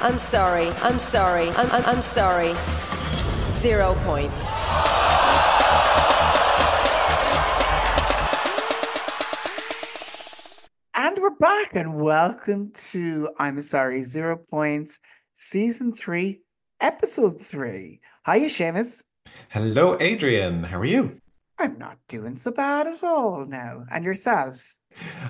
I'm sorry. I'm sorry. I'm, I'm, I'm sorry. Zero points. And we're back, and welcome to I'm Sorry, Zero Points, Season 3, Episode 3. Hiya, Seamus. Hello, Adrian. How are you? I'm not doing so bad at all now. And yourself?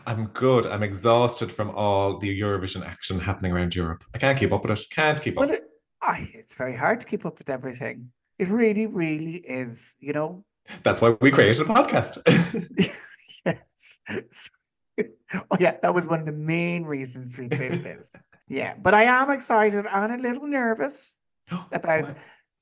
I'm good. I'm exhausted from all the Eurovision action happening around Europe. I can't keep up with it. Can't keep up. Well, it, I, it's very hard to keep up with everything. It really, really is, you know? That's why we created a podcast. yes. oh, yeah, that was one of the main reasons we did this. yeah, but I am excited and a little nervous about why,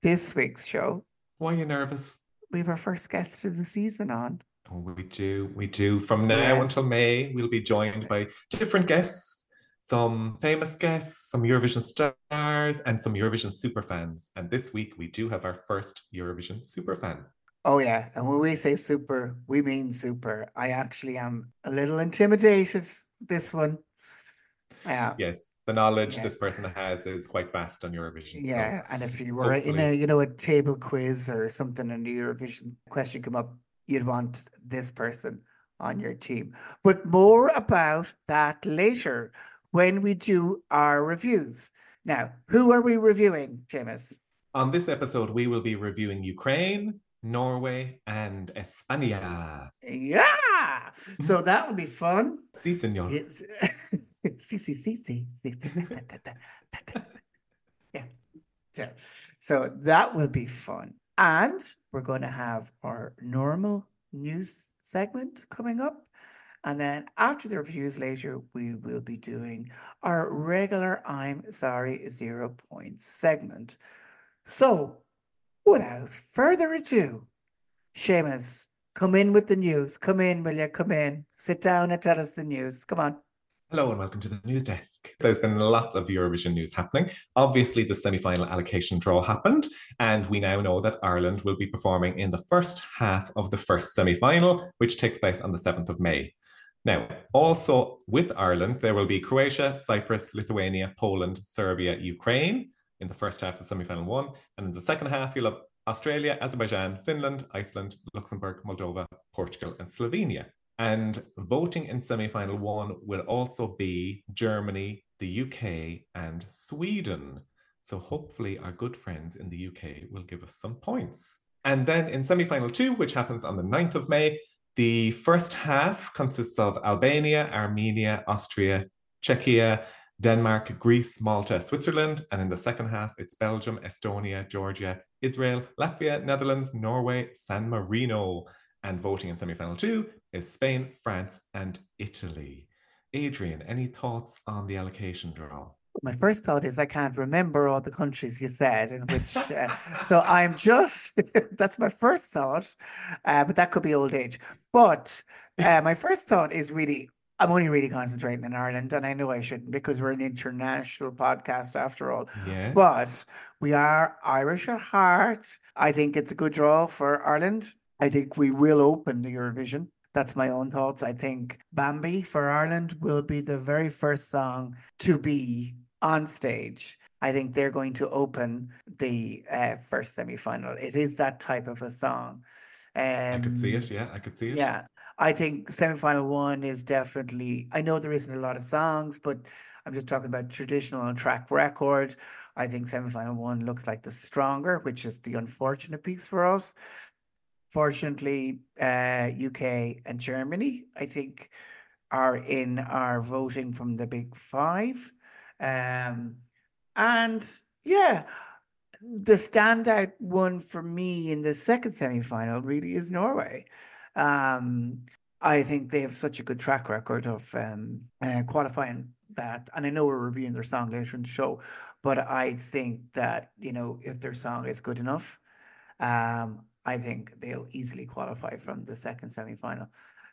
this week's show. why are you nervous? We have our first guest of the season on. We do. We do. From now Yes. until May, we'll be joined by different guests, some famous guests, some Eurovision stars, and some Eurovision super fans. And this week, we do have our first Eurovision super fan. Oh yeah, and when we say super, we mean super. I actually am a little intimidated this one. Yeah, Yes, the knowledge Yeah. this person has is quite vast on Eurovision. so- yeah. And if you were in a you know a table quiz or something and the Eurovision question come up, you'd want this person on your team. But more about that later when we do our reviews. Now, who are we reviewing, Seamus? On this episode, we will be reviewing Ukraine, Norway, and España. Yeah. So that will be fun. Sí, señor. It's da, da, da, da, da. Yeah. Yeah. So that will be fun. And we're going to have our normal news segment coming up. And then after the reviews later, we will be doing our regular I'm sorry, zero points segment. So without further ado, Seamus, come in with the news. Come in, will you? Come in. Sit down and tell us the news. Come on. Hello and welcome to the news desk. There's been lots of Eurovision news happening. Obviously, the semi final allocation draw happened, and we now know that Ireland will be performing in the first half of the first semi final, which takes place on the 7th of May. Now, also with Ireland, there will be Croatia, Cyprus, Lithuania, Poland, Serbia, Ukraine in the first half of semi final one. And in the second half, you'll have Australia, Azerbaijan, Finland, Iceland, Luxembourg, Moldova, Portugal, and Slovenia. And voting in semi final one will also be Germany, the UK, and Sweden. So hopefully, our good friends in the UK will give us some points. And then in semi final two, which happens on the 9th of May, the first half consists of Albania, Armenia, Austria, Czechia, Denmark, Greece, Malta, Switzerland. And in the second half, it's Belgium, Estonia, Georgia, Israel, Latvia, Netherlands, Norway, San Marino. And voting in semi final two is Spain, France, and Italy. Adrian, any thoughts on the allocation draw? My first thought is I can't remember all the countries you said in which. Uh, so I'm just. that's my first thought, uh, but that could be old age. But uh, my first thought is really. I'm only really concentrating in Ireland, and I know I shouldn't because we're an international podcast after all. Yes. But we are Irish at heart. I think it's a good draw for Ireland. I think we will open the Eurovision. That's my own thoughts. I think Bambi for Ireland will be the very first song to be on stage. I think they're going to open the uh, first semi final. It is that type of a song. Um, I could see it. Yeah, I could see it. yeah, I think semi-final one is definitely. I know there isn't a lot of songs, but I'm just talking about traditional track record. I think semi-final one looks like the stronger, which is the unfortunate piece for us. Fortunately, uh, UK and Germany, I think, are in our voting from the big five. Um, and yeah, the standout one for me in the second semi-final really is Norway. Um, I think they have such a good track record of um, uh, qualifying that, and I know we're reviewing their song later in the show, but I think that you know if their song is good enough, um, I think they'll easily qualify from the second semi-final.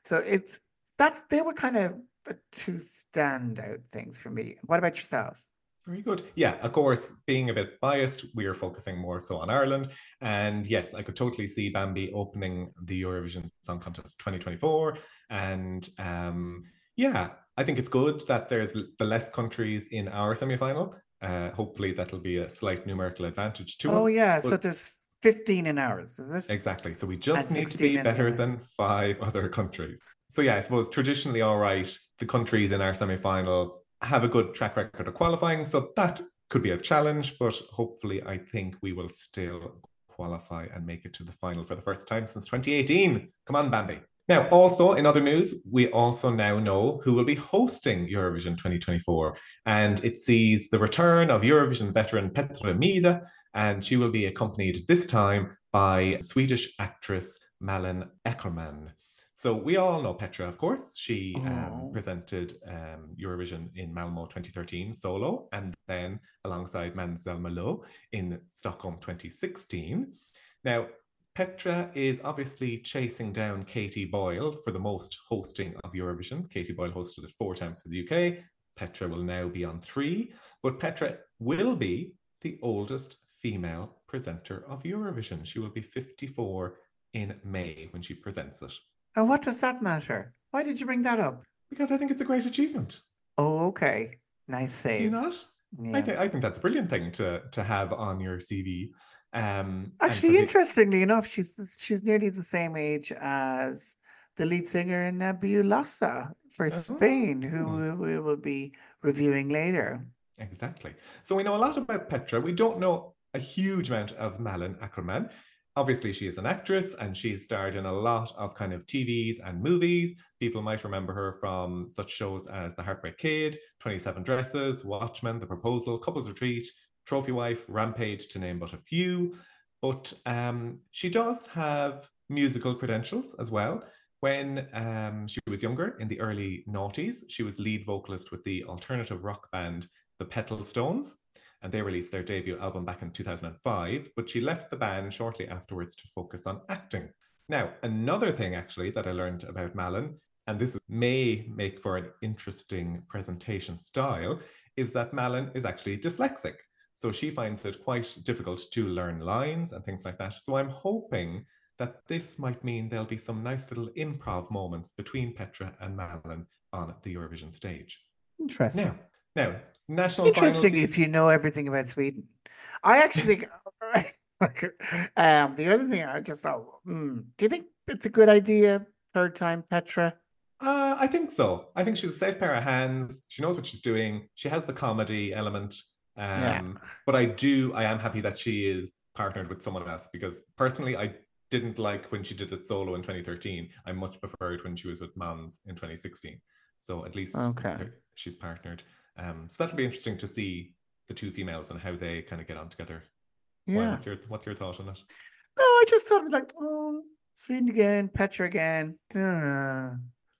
So it's that's they were kind of the two standout things for me. What about yourself? Very good. Yeah, of course, being a bit biased, we are focusing more so on Ireland. And yes, I could totally see Bambi opening the Eurovision Song Contest 2024. And um, yeah, I think it's good that there's the less countries in our semi final. Uh, hopefully, that'll be a slight numerical advantage to us. Oh yeah, but- so there's 15 in ours, is it? Exactly. So we just And need to be better than five other countries. So yeah, I suppose traditionally, all right, the countries in our semi-final have a good track record of qualifying, so that could be a challenge. But hopefully, I think we will still qualify and make it to the final for the first time since 2018. Come on, Bambi. Now, also in other news, we also now know who will be hosting Eurovision 2024, and it sees the return of Eurovision veteran Petra Mede and she will be accompanied this time by Swedish actress Malin Akerman. So we all know Petra, of course. She um, Oh. presented um, Eurovision in Malmo 2013 solo, and then alongside Måns Zelmerlöw in Stockholm 2016. Now, Petra is obviously chasing down Katie Boyle for the most hosting of Eurovision. Katie Boyle hosted it four times for the UK. Petra will now be on three, but Petra will be the oldest female presenter of Eurovision. She will be 54 in May when she presents it. And what does that matter? Why did you bring that up? Because I think it's a great achievement. Oh, okay. Nice Do you save. not? Yeah. I think I think that's a brilliant thing to to have on your CV. Um, Actually, the- interestingly enough, she's she's nearly the same age as the lead singer in Nebulossa for Spain, who Oh. we will be reviewing later. Exactly. So we know a lot about Petra. We don't know a huge amount of Malin Akerman. Obviously, she is an actress and she's starred in a lot of kind of TVs and movies. People might remember her from such shows as The Heartbreak Kid, 27 Dresses, Watchmen, The Proposal, Couples Retreat, Trophy Wife, Rampage, to name but a few. But um, she does have musical credentials as well. When um, she was younger, in the early noughties, she was lead vocalist with the alternative rock band The Petal Stones, and they released their debut album back in 2005. But she left the band shortly afterwards to focus on acting. Now, another thing actually that I learned about Malin, and this may make for an interesting presentation style, is that Malin is actually dyslexic. So she finds it quite difficult to learn lines and things like that. So I'm hoping that this might mean there'll be some nice little improv moments between Petra and Malin on the Eurovision stage. Interesting. Now, now, national Interesting if you know everything about Sweden. I actually, um, the other thing I just thought, hmm, do you think it's a good idea? Third time, Petra. Uh, I think so. I think she's a safe pair of hands. She knows what she's doing. She has the comedy element. Um, Yeah. But I do, I am happy that she is partnered with someone else because personally, I didn't like when she did it solo in 2013. I much preferred when she was with Mons in 2016. So at least Okay. she's partnered. Um, so that'll be interesting to see the two females and how they kind of get on together. Why, Yeah. what's your what's your thought on it? No, I just thought it was like, oh, Sweden again, Petra again. Uh,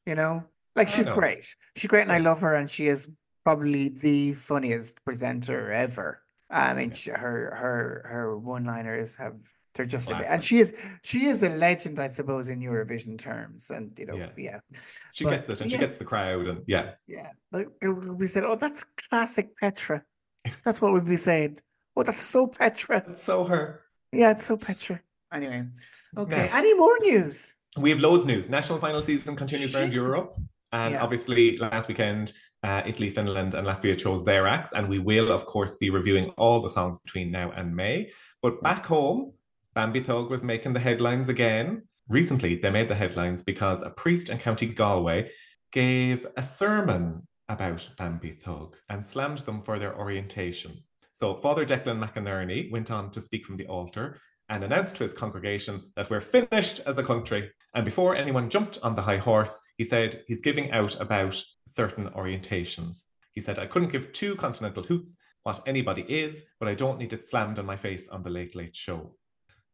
you know, like she's know. great. She's great, and I love her, and she is probably the funniest presenter ever. I mean, Yeah. her her her one-liners have they're just and she is she is a legend, I suppose, in Eurovision terms, and you know, Yeah. yeah, She But, gets it and she gets the crowd and yeah. yeah. Like we said, oh, that's classic Petra. That's what we'd be saying. Oh, that's so Petra. That's so her. Yeah, it's so Petra. Anyway, okay. Any more news? We have loads of news. National final season continues around Europe. And Yeah. obviously, last weekend, uh, Italy, Finland, and Latvia chose their acts. And we will, of course, be reviewing all the songs between now and May. But back home, Bambi Thug was making the headlines again. Recently, they made the headlines because a priest in County Galway gave a sermon about Bambi Thug and slammed them for their orientation. So, Father Declan McInerney went on to speak from the altar and announced to his congregation that we're finished as a country. And before anyone jumped on the high horse, he said he's giving out about certain orientations. He said, I couldn't give two continental hoots what anybody is, but I don't need it slammed on my face on the Late Late Show.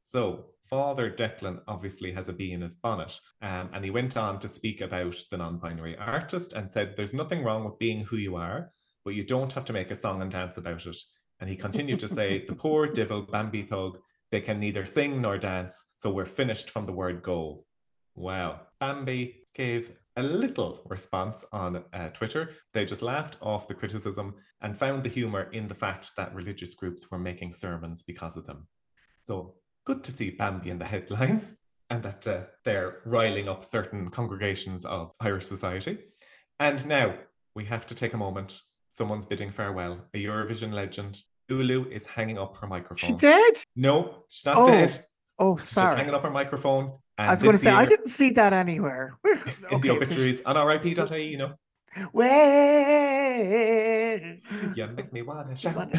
So, Father Declan obviously has a bee in his bonnet, um, and he went on to speak about the non binary artist and said, There's nothing wrong with being who you are, but you don't have to make a song and dance about it. And he continued to say, The poor devil Bambi Thug they can neither sing nor dance, so we're finished from the word go. Wow. Bambi gave a little response on uh, Twitter. They just laughed off the criticism and found the humor in the fact that religious groups were making sermons because of them. So good to see Bambi in the headlines and that uh, they're riling up certain congregations of Irish society. And now we have to take a moment. Someone's bidding farewell. A Eurovision legend. Ulu is hanging up her She microphone. dead? No, she's not Oh, dead. Oh, She's just sorry. hanging up her microphone. And I was going to say, I didn't see that anywhere. Where- in the okay, so obituaries on RIP.ie, you know. she- Well, You make me wanna shout.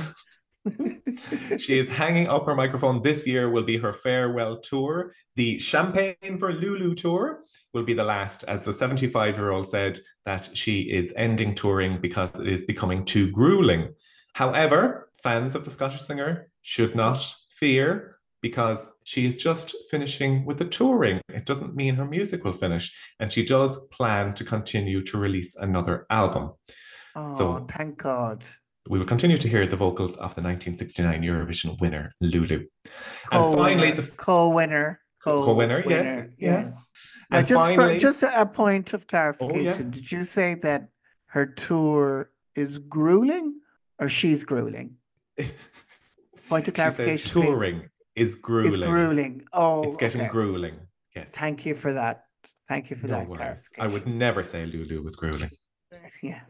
She is hanging up her microphone. This year will be her farewell tour. The Champagne for Lulu tour will be the last, as the 75 year old said that she is ending touring because it is becoming too grueling. However, fans of the Scottish singer should not fear because she is just finishing with the touring. It doesn't mean her music will finish, and she does plan to continue to release another album. Oh, So- thank God. We will continue to hear the vocals of the 1969 Eurovision winner, Lulu. And finally, the co-winner, Co-winner, yes, co-winner, yeah. yes. Now, and just finally, Oh, just a point of oh, clarification. Did you say that her tour is grueling or she's grueling? Point of clarification. please. touring is grueling. It's grueling. Oh, It's getting okay. grueling. Yes. Thank you for that. Thank you for no that worries. clarification. I would never say Lulu was grueling. Yeah.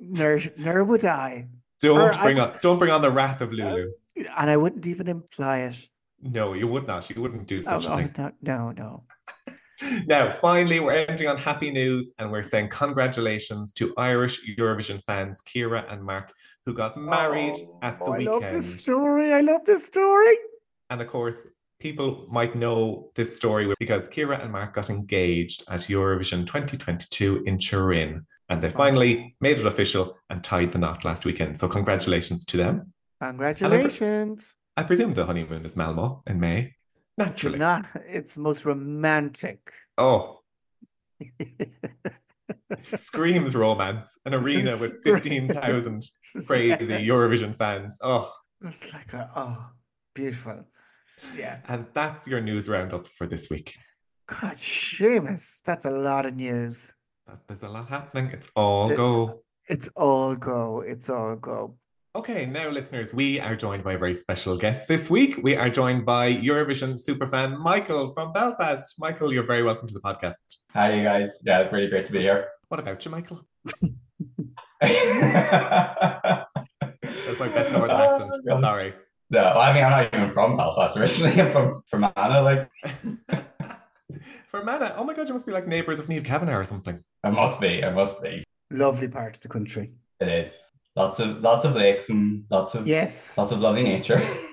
Nor, nor would I. Don't Or I- bring on don't bring on the wrath of Lulu. And I wouldn't even imply it. No, you would not. You wouldn't do Oh, a oh, thing. no, no, no. Now, finally, we're ending on happy news and we're saying congratulations to Irish Eurovision fans Kira and Mark, who got married Oh, at the I weekend. I love this story. I love this story. And of course, people might know this story because Kira and Mark got engaged at Eurovision 2022 in Turin. And they finally made it official and tied the knot last weekend. So, congratulations to them. Congratulations. I presume the honeymoon is Malmo in May. Naturally. Not, it's most romantic. Oh, screams romance. An arena with 15,000 crazy Eurovision fans. Oh, It's like, a, oh, beautiful. Yeah. and that's your news roundup for this week. God, Seamus, that's a lot of news. There's a lot happening. It's all The- go. It's all go. It's all go. Okay, now listeners, we are joined by a very special guest this week. We are joined by Eurovision superfan Michael from Belfast. Michael, you're very welcome to the podcast. Hi, you guys. Yeah, it's really great to be here. What about you, Michael? That's That's my best northern accent. Sorry. No, I mean, I'm not even from Belfast originally. I'm from, from Anna. Like, Fermanagh, oh my god, you must be like neighbours of Niamh Kavanagh or something. I must be. I must be. Lovely part of the country. It is. Lots of lots of lakes and lots of Yes. lots of lovely nature.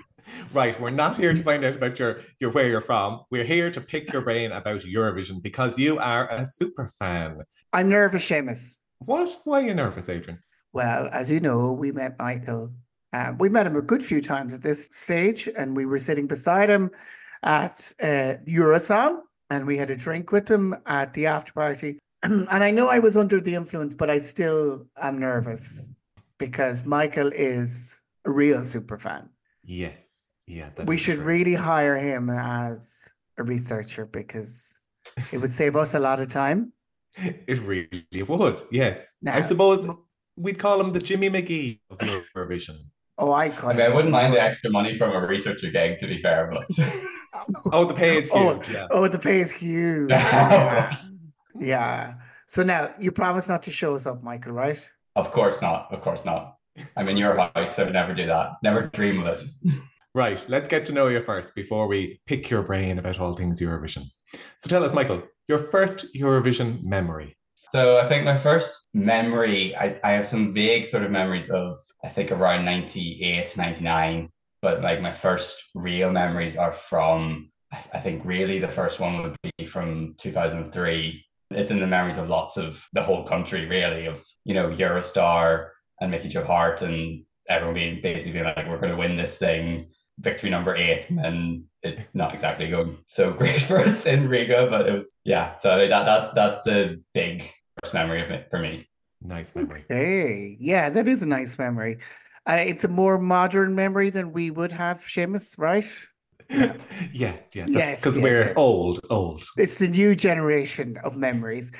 Right, we're not here to find out about your, your where you're from. We're here to pick your brain about Eurovision because you are a super fan. I'm nervous, Seamus. What? Why are you nervous, Adrian? Well, as you know, we met Michael. Uh, we met him a good few times at this stage, and we were sitting beside him at uh, Eurosong, and we had a drink with him at the after party. and I know I was under the influence, but I still am nervous because Michael is a real super fan. Yes. Yeah. we should true. really hire him as a researcher because it would save us a lot of time. It really would. Yes. I suppose we'd call him the Jimmy Magee of Eurovision. Oh, I I mean, I wouldn't mind the extra money from a researcher gig, to be fair, but Oh, the pay is oh, huge. Oh, yeah. Oh, the pay is huge. yeah. yeah. So now you promise not to show us up, Michael, right? of course not. Of course not. I'm in your house. I would never do that. Never dream of it. Right. Let's get to know you first before we pick your brain about all things Eurovision. So tell us, Michael, your first Eurovision memory. So I think my first memory, I, I have some vague sort of memories of, I think around 98, 99. But like my first real memories are from, I, I think really the first one would be from 2003. It's in the memories of lots of the whole country, really, of, you know, You're a Star and Mickey Joe Harte and everyone being basically being like, we're going to win this thing. Victory number eight, and then it's not exactly going so great for us in Riga, but it was yeah. So that that's that's the big first memory of it for me. Nice memory. Hey, yeah, that is a nice memory. Uh, it's a more modern memory than we would have, Seamus, right? yeah, yeah. Yes, Because yes, we're yes. old, old. It's the new generation of memories.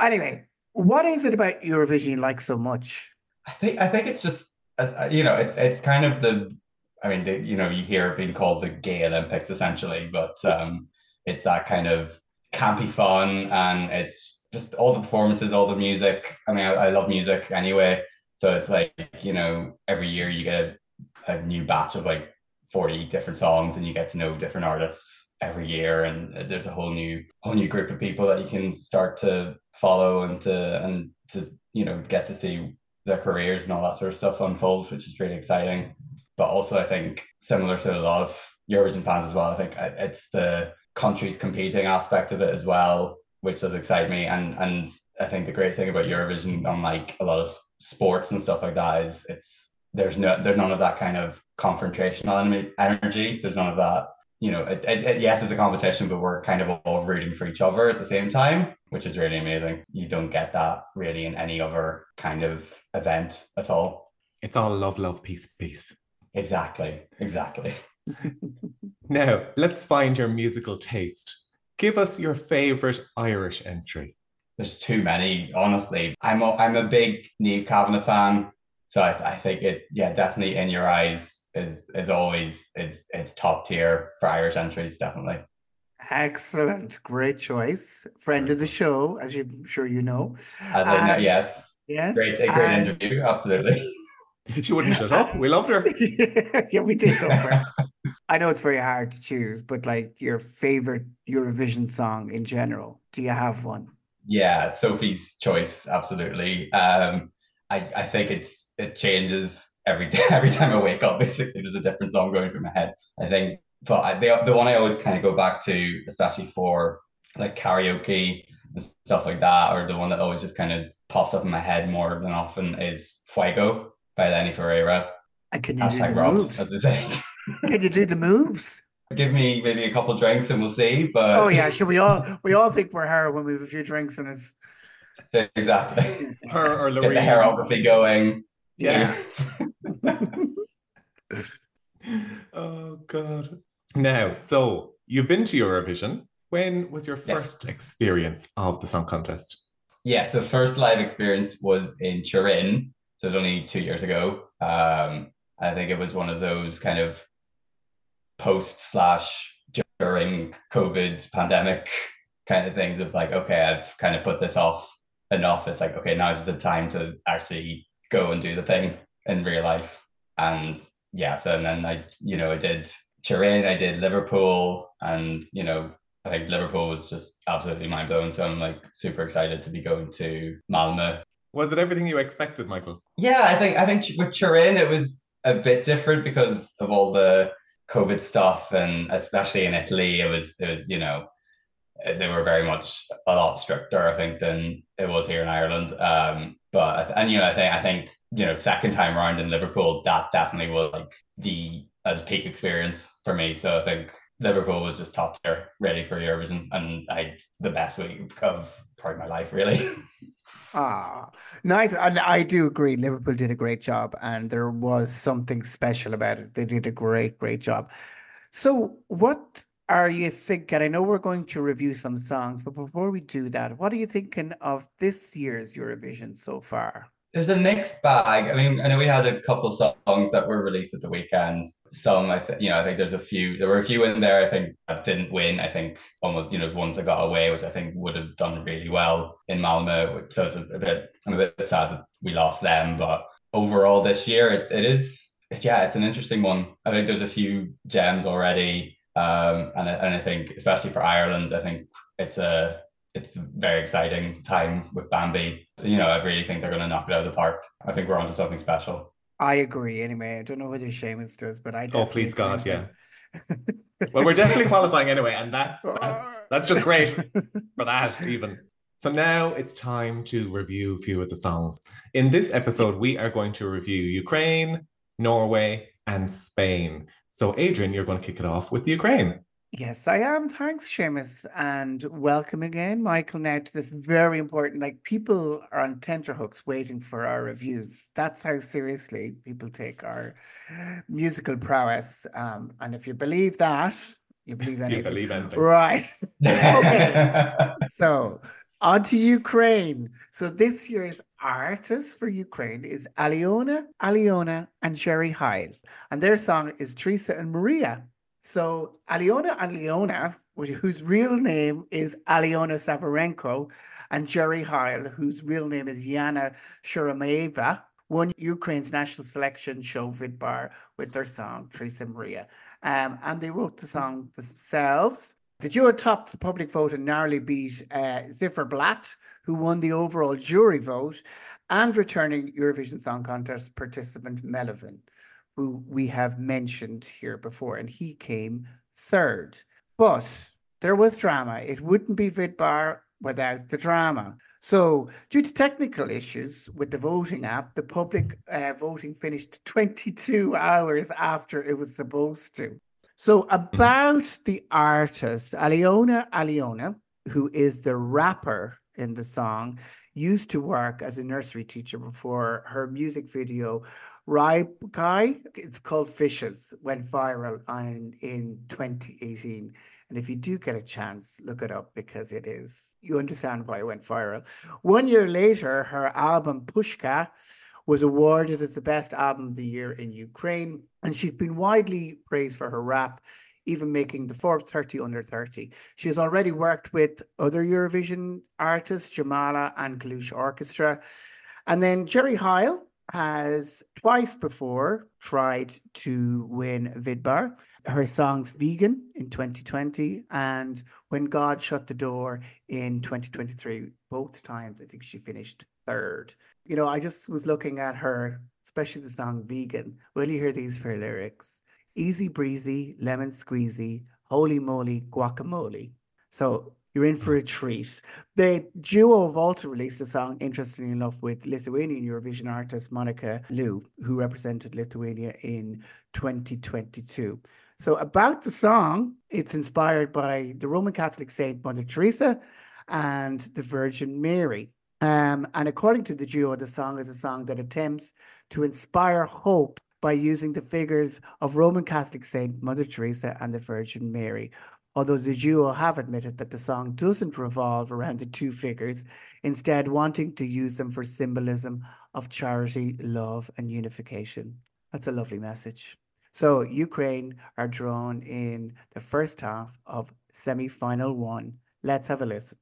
Anyway, what is it about Eurovision you like so much? I think I think it's just uh, you know, it's it's kind of the I mean, the, you know, you hear it being called the gay Olympics essentially, but um, it's that kind of campy fun and it's just all the performances, all the music. I mean, I, I love music anyway, So it's like, you know, every year you get a, a new batch of like 40 different songs and you get to know different artists every year. And there's a whole new whole new group of people that you can start to follow and to and to you know get to see their careers and all that sort of stuff unfold which is really exciting. But also i think similar to a lot of eurovision fans as well i think uh, it's the countries competing aspect of it as well which does excite me. And and i think the great thing about eurovision unlike a lot of sports and stuff like that is it's there's no there's none of that kind of confrontational energy there's none of that you know, it, it, yes, it's a competition, but we're kind of all rooting for each other at the same time, which is really amazing. You don't get that really in any other kind of event at all. It's all love, love, peace, peace. Exactly. Exactly. now, let's find your musical taste. Give us your favorite Irish entry. There's too many, honestly. I'm a, I'm a big Niamh Kavanagh fan. So I, I think it, yeah, definitely in your eyes is is always it's it's top tier for Irish entries, definitely. Excellent, great choice. Friend of the show, as I'm sure you know. Uh, yes. Yes. Great, a great and... interview, absolutely. she wouldn't shut up. We loved her. yeah, we did love her. I know it's very hard to choose, but like your favorite Eurovision song in general, do you have one? Yeah, Sophie's choice, absolutely. Um, I I think it's it changes every day, every time I wake up, basically there's a different song going through my head. I think, but I, the the one I always kind of go back to, especially for like karaoke and stuff like that, or the one that always just kind of pops up in my head more than often is Fuego by Eleni Foureira. I can you Hashtag do the Rob, moves? can you do the moves? Give me maybe a couple drinks and we'll see. But oh yeah, sure. We all we all think we're her when we have a few drinks and it's exactly her or Loreen. Get the choreography going. Yeah. oh god. Now, so you've been to Eurovision. When was your first yes. experience of the song contest? Yeah, so first live experience was in Turin. So it was only two years ago. Um, I think it was one of those kind of post slash during COVID pandemic kind of things of like, okay, I've kind of put this off enough. It's like, okay, now is the time to actually go and do the thing in real life. And yeah, so and then I, you know, I did Turin, I did Liverpool, and you know, I think Liverpool was just absolutely mind blowing. So I'm like super excited to be going to Malmo. Was it everything you expected, Michael? Yeah, I think I think with Turin it was a bit different because of all the COVID stuff, and especially in Italy, it was it was you know they were very much a lot stricter, I think, than it was here in Ireland. Um, but and you know, I think I think you know, second time around in Liverpool, that definitely was like the as peak experience for me. So I think Liverpool was just top tier, ready for Eurovision, and I the best week of of my life, really. Ah, nice. And I do agree. Liverpool did a great job, and there was something special about it. They did a great, great job. So, what are you thinking? I know we're going to review some songs, but before we do that, what are you thinking of this year's Eurovision so far? There's a mixed bag. I mean, I know we had a couple songs that were released at the weekend. Some, I think, you know, I think there's a few. There were a few in there. I think that didn't win. I think almost, you know, ones that got away, which I think would have done really well in Malmo. So it's a, a bit. I'm a bit sad that we lost them, but overall this year, it's it is. Yeah, it's an interesting one. I think there's a few gems already. Um, and, and I think, especially for Ireland, I think it's a it's a very exciting time with Bambi. You know, I really think they're going to knock it out of the park. I think we're onto something special. I agree. Anyway, I don't know whether Seamus does, but I. Oh, please God, yeah. well, we're definitely qualifying anyway, and that's that's, that's just great for that even. So now it's time to review a few of the songs. In this episode, we are going to review Ukraine, Norway, and Spain. So, Adrian, you're going to kick it off with the Ukraine. Yes, I am. Thanks, Seamus, and welcome again, Michael. Now to this very important. Like people are on tenterhooks waiting for our reviews. That's how seriously people take our musical prowess. Um, and if you believe that, you believe anything. you believe anything, right? okay. so on to Ukraine. So this year's artist for Ukraine is Alyona, Alyona, and Jerry Heil. And their song is Teresa and Maria. So Alyona and whose real name is Alyona Savranenko, and Jerry Heil, whose real name is Yana Shuramaeva, won Ukraine's national selection show Vidbir with their song Teresa Maria. Um, and they wrote the song themselves. The duo topped the public vote and narrowly beat uh, Ziffer who won the overall jury vote, and returning Eurovision Song Contest participant MELOVIN, who we have mentioned here before, and he came third. But there was drama. It wouldn't be Vidbir without the drama. So, due to technical issues with the voting app, the public uh, voting finished 22 hours after it was supposed to. So, mm-hmm. about the artist, Alyona Alyona, who is the rapper in the song, used to work as a nursery teacher before her music video Rai Guy, it's called Fishes, went viral on, in 2018. And if you do get a chance, look it up because it is, you understand why it went viral. One year later, her album Pushka was awarded as the best album of the year in Ukraine. And she's been widely praised for her rap, even making the Forbes 30 under 30. She has already worked with other Eurovision artists, Jamala and Kalush Orchestra. And then Jerry Heil has twice before tried to win Vidbir her songs Vegan in 2020 and When God Shut the Door in 2023. Both times, I think she finished third. You know, I just was looking at her, especially the song Vegan. Will you hear these for lyrics? Easy breezy, lemon squeezy, holy moly, guacamole. So you're in for a treat. The duo have also released a song, interestingly enough, with Lithuanian Eurovision artist Monika Liu, who represented Lithuania in 2022. So, about the song, it's inspired by the Roman Catholic saint Mother Teresa and the Virgin Mary. Um, and according to the duo, the song is a song that attempts to inspire hope by using the figures of Roman Catholic saint Mother Teresa and the Virgin Mary. Although the duo have admitted that the song doesn't revolve around the two figures, instead, wanting to use them for symbolism of charity, love, and unification. That's a lovely message. So Ukraine are drawn in the first half of semi-final one. Let's have a listen.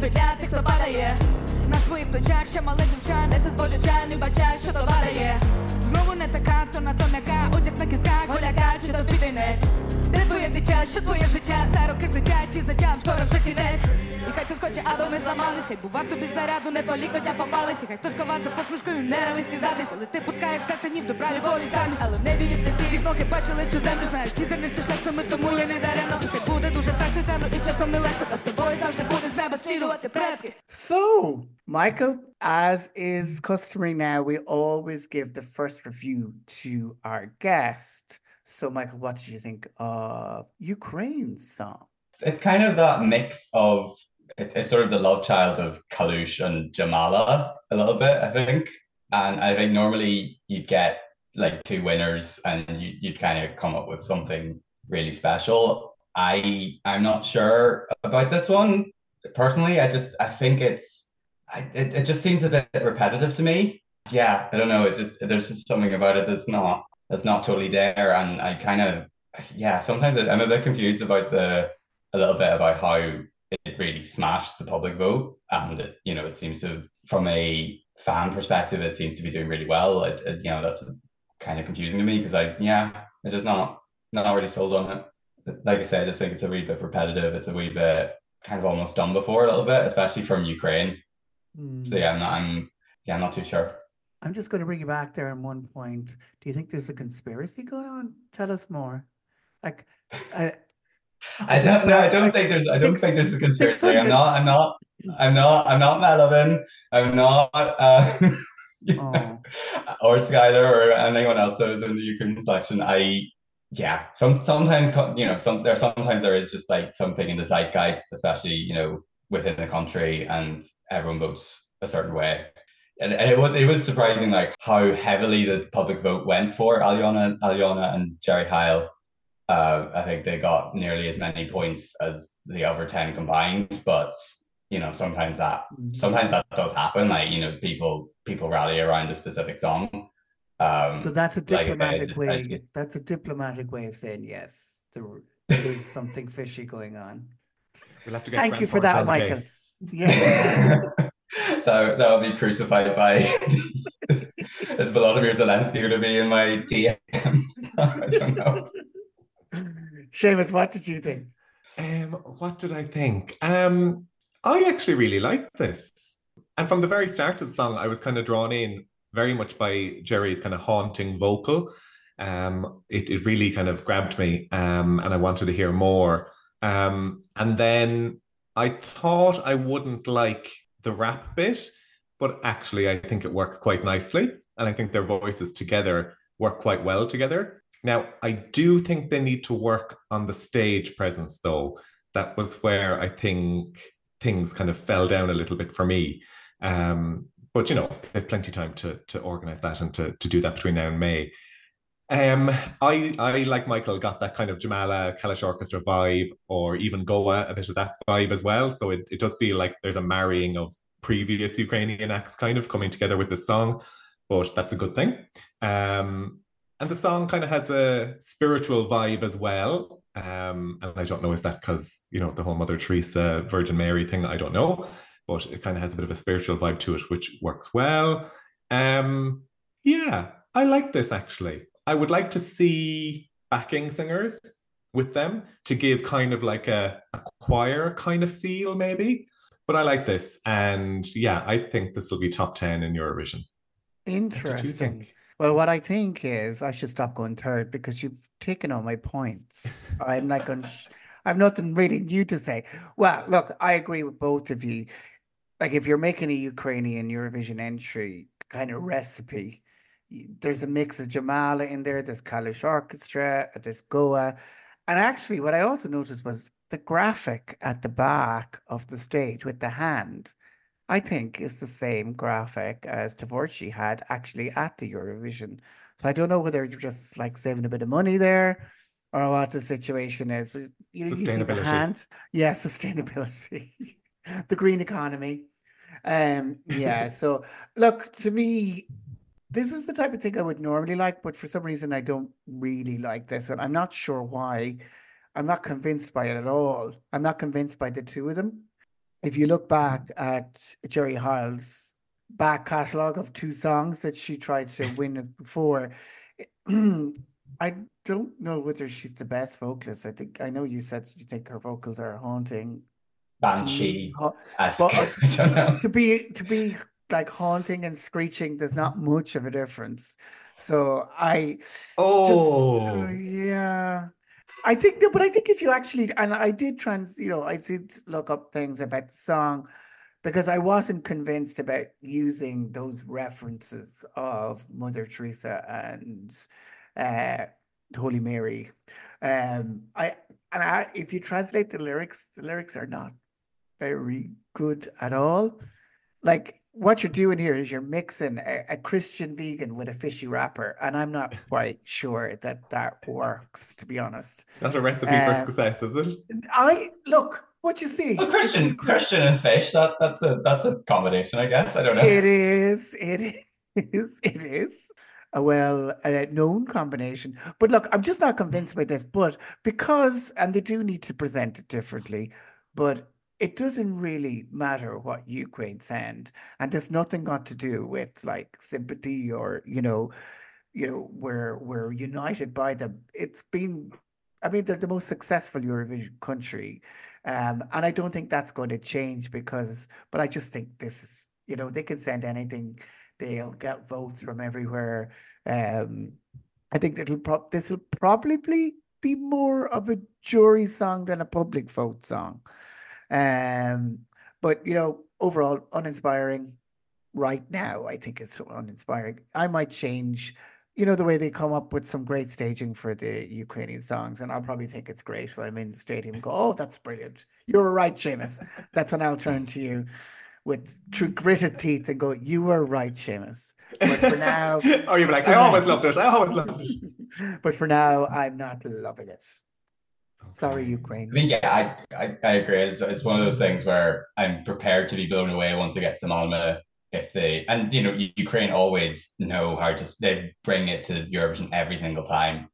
Ніби для тих, хто падає на своїх плечах, ще мале дівча, несе зволюча, не бачає, що то падає. Знову не така, то на то м'яка, одяг на дитя, що твоє життя, та роки ж летять, і затям, скоро вже кінець. І хай хтось хоче, аби ми зламались, хай бував тобі заряду, не полікотя попались, і хай хтось ховався посмішкою ненависті задись, коли ти пускаєш все це ні в добра, любові самість, але в небі є святі, їх ноги бачили цю землю, знаєш, діти не шлях саме тому я не даремно. І хай буде дуже страшно темно, і часом нелегко, та з тобою завжди буде з неба слідувати предки. So, Michael, as is customary now, we always give the first review to our guest. So, Michael, what did you think of Ukraine's song? It's kind of that mix of it's sort of the love child of Kalush and Jamala a little bit, I think. And I think normally you'd get like two winners and you, you'd kind of come up with something really special. I I'm not sure about this one personally. I just I think it's I, it, it just seems a bit repetitive to me. Yeah, I don't know. It's just there's just something about it that's not that's not totally there, and I kind of yeah. Sometimes I'm a bit confused about the a little bit about how it really smashed the public vote, and it, you know it seems to from a fan perspective it seems to be doing really well. It, it you know that's kind of confusing to me because I yeah it's just not not really sold on it. Like I said, I just think it's a wee bit repetitive. It's a wee bit kind of almost done before a little bit, especially from Ukraine. Mm. So yeah, I'm not, I'm yeah, I'm not too sure. I'm just going to bring you back there on one point. Do you think there's a conspiracy going on? Tell us more. Like, I, I, I don't know. I don't think there's. I don't think there's a conspiracy. I'm not. I'm not. I'm not. I'm not MELOVIN. I'm not. Uh, Oh. or Skylar or anyone else that was in the Ukraine selection. I yeah, some sometimes you know some there sometimes there is just like something in the zeitgeist, especially you know within the country, and everyone votes a certain way. And, and it was it was surprising like how heavily the public vote went for Alyona Alyona and Jerry Heil. Uh, I think they got nearly as many points as the other ten combined, but you know sometimes that sometimes that does happen. Like you know people people rally around a specific song. Um, So that's a like I said, diplomatic I way. That's a diplomatic way of saying yes. There is something fishy going on. We'll have to get Thank you for that, on Michael. Yeah. that that'll be crucified by is Volodymyr Zelensky going to be in my DMs? I don't know. Seamus, what did you think? Um, what did I think? Um, I actually really liked this. And from the very start of the song, I was kind of drawn in very much by Jerry's kind of haunting vocal. Um, it, it really kind of grabbed me, um, and I wanted to hear more. Um, and then I thought I wouldn't like the rap bit, but actually, I think it works quite nicely. And I think their voices together work quite well together. Now, I do think they need to work on the stage presence, though. That was where I think things kind of fell down a little bit for me. Um, but you know, they've plenty of time to to organize that and to to do that between now and May. Um, I I like Michael got that kind of Jamala Kalush Orchestra vibe, or even Go_A a bit of that vibe as well. So it, it does feel like there's a marrying of previous Ukrainian acts kind of coming together with this song, but that's a good thing. Um, and the song kind of has a spiritual vibe as well. Um, and I don't know if that because you know the whole Mother Teresa, Virgin Mary thing. I don't know, but it kind of has a bit of a spiritual vibe to it, which works well. Um, yeah, I like this actually. I would like to see backing singers with them to give kind of like a, a choir kind of feel, maybe. But I like this, and yeah, I think this will be top ten in Eurovision. What did you Interesting. Well, what I think is I should stop going third because you've taken all my points. I'm not going. Sh- I've nothing really new to say. Well, look, I agree with both of you. Like, if you're making a Ukrainian Eurovision entry kind of recipe, y- there's a mix of Jamala in there. There's Kalush Orchestra. There's Go_A, and actually, what I also noticed was the graphic at the back of the stage with the hand. I think is the same graphic as Tvorchi had actually at the Eurovision. So I don't know whether you're just like saving a bit of money there or what the situation is. You, you see the hand. Yeah, sustainability. the green economy. Um, yeah, so look, to me, this is the type of thing I would normally like, but for some reason I don't really like this. And I'm not sure why. I'm not convinced by it at all. I'm not convinced by the two of them if you look back at Jerry Heil's back catalogue of two songs that she tried to win before, I don't know whether she's the best vocalist. I think I know you said you think her vocals are haunting. Banshee. but uh, know. to be to be like haunting and screeching, there's not much of a difference. So I just Oh, uh, yeah. I think no, but I think if you actually and I did trans, you know, I did look up things about the song because I wasn't convinced about using those references of Mother Teresa and uh Holy Mary. Um I and I if you translate the lyrics, the lyrics are not very good at all. Like what you're doing here is you're mixing a, a Christian vegan with a fishy rapper, and I'm not quite sure that that works, to be honest. it's not a recipe Uh, for success, is it? I look what you see. Well, it's Christian, Ukra- Christian and fish. That that's a that's a combination, I guess. I don't know. It is. It is. It is a well uh, known combination. But look, I'm just not convinced by this. But because, and they do need to present it differently, but it doesn't really matter what Ukraine send, and there's nothing got to do with like sympathy or you know, you know, we're we're united by them. It's been. I mean, they're the most successful Eurovision country, um, and I don't think that's going to change because. But I just think this is, you know, they can send anything. They'll get votes from everywhere. Um, I think it'll pro- this will probably be more of a jury song than a public vote song. Um, but you know, overall uninspiring. right now, I think it's so uninspiring. I might change, you know, the way they come up with some great staging for the Ukrainian songs, and I'll probably think it's great when I'm in the stadium and go, oh, that's brilliant. You're right, Seamus. That's when I'll turn to you with through gritted teeth and go, you were right, Seamus. But for now, or you'd be like, I always loved it. I always loved it. but for now, I'm not loving it. Sorry, Ukraine. I mean, yeah, I, I, I agree. It's, it's one of those things where I'm prepared to be blown away once it gets to Malmö. If they and you know Ukraine always know how to they bring it to the Eurovision every single time,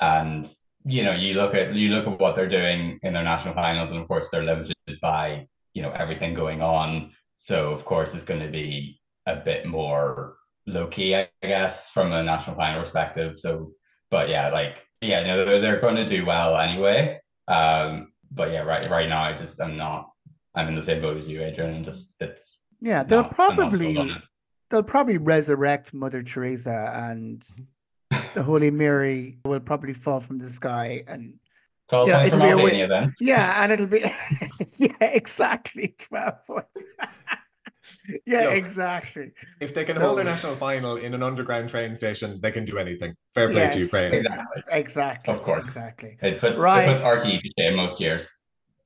and you know you look at you look at what they're doing in their national finals, and of course they're limited by you know everything going on. So of course it's going to be a bit more low key, I guess, from a national final perspective. So, but yeah, like yeah, no, they're they're going to do well anyway. Um, but yeah, right right now I just I'm not I'm in the same boat as you, Adrian. And just it's Yeah, they'll not- I'm not sold probably they'll probably resurrect Mother Teresa and the Holy Mary will probably fall from the sky and twelve yeah, points from it'll be a win. Albania then. yeah, and it'll be yeah, exactly twelve points. yeah, Look, exactly. If they can hold their national final in an underground train station, they can do anything. Fair play to Yes, Ukraine. Exactly. Exactly. Of course. Exactly. It puts Right. it puts RTE to shame most years.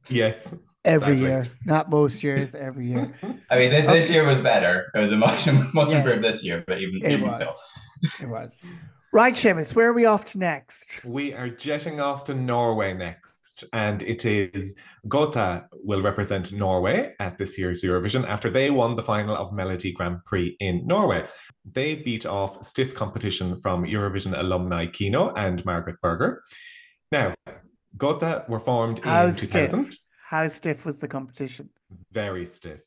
Yes. Every Exactly. year, not most years, every year. I mean, th- this Okay. year was better. It was a much much Yeah. improved this year, but even, It even was. still. It was. Right, Seamus, where are we off to next? We are jetting off to Norway next, and it is Gåte will represent Norway at this year's Eurovision after they won the final of Melodi Grand Prix in Norway. They beat off stiff competition from Eurovision alumni Keiino and Margaret Berger. Now, Gåte were formed How in 2000. stiff? How stiff was the competition? Very stiff.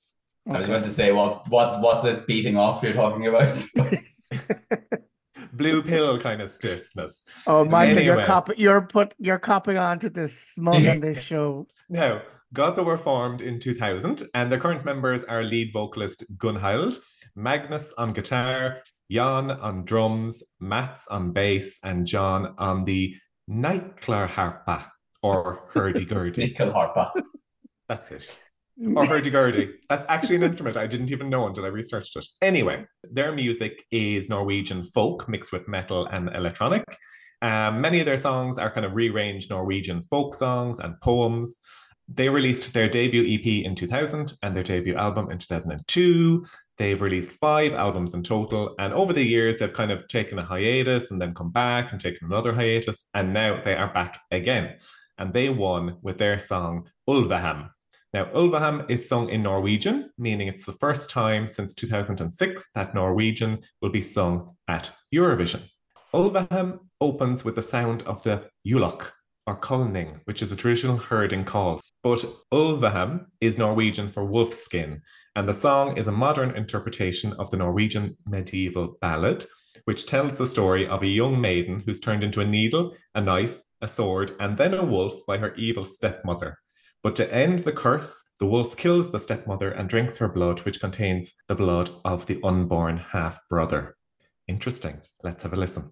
I was going to say, what what what's this beating off you're talking about? Blue pill kind of stiffness. Oh, Michael, you're Anyway. copy, you're put, you're copying on to this smut on this show. Now, Gåte were formed in 2000, and their current members are lead vocalist Gunnhild, Magnus on guitar, Jan on drums, Mats on bass, and John on the Nightclar or hurdy-gurdy. Nyckelharpa. That's it. Or hurdy-gurdy. That's actually an instrument. I didn't even know until I researched it. Anyway, their music is Norwegian folk mixed with metal and electronic. Um, many of their songs are kind of rearranged Norwegian folk songs and poems. They released their debut EP in 2000 and their debut album in 2002. They've released five albums in total. And over the years, they've kind of taken a hiatus and then come back and taken another hiatus. And now they are back again. And they won with their song Ulveham. Now, Ulveham is sung in Norwegian, meaning it's the first time since 2006 that Norwegian will be sung at Eurovision. Ulveham opens with the sound of the ulok or kulning, which is a traditional herding call. But Ulveham is Norwegian for wolf skin, and the song is a modern interpretation of the Norwegian medieval ballad, which tells the story of a young maiden who's turned into a needle, a knife, a sword, and then a wolf by her evil stepmother. But to end the curse, the wolf kills the stepmother and drinks her blood, which contains the blood of the unborn half brother. Interesting. Let's have a listen.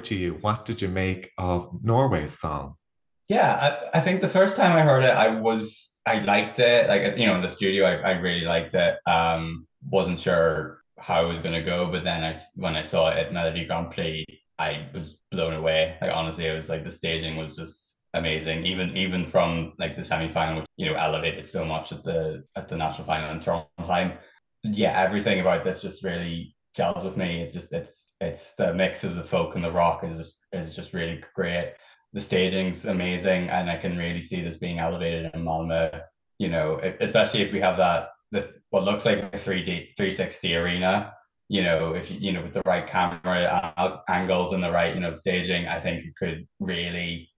To you. What did you make of Norway's song? Yeah, I, I think the first time I heard it, I was I liked it. Like you know, in the studio, I, I really liked it. Um, wasn't sure how it was gonna go, but then I when I saw it at Melodi Grand Prix, I was blown away. Like honestly, it was like the staging was just amazing. Even even from like the semi final, which you know elevated so much at the at the national final in Toronto time. Yeah, everything about this just really gels with me. It's just it's it's the mix of the folk and the rock is just is just really great. The staging's amazing, and I can really see this being elevated in Malmö. You know, especially if we have that the what looks like a 3D 360 arena. You know, if you know with the right camera angles and the right you know staging, I think it could really,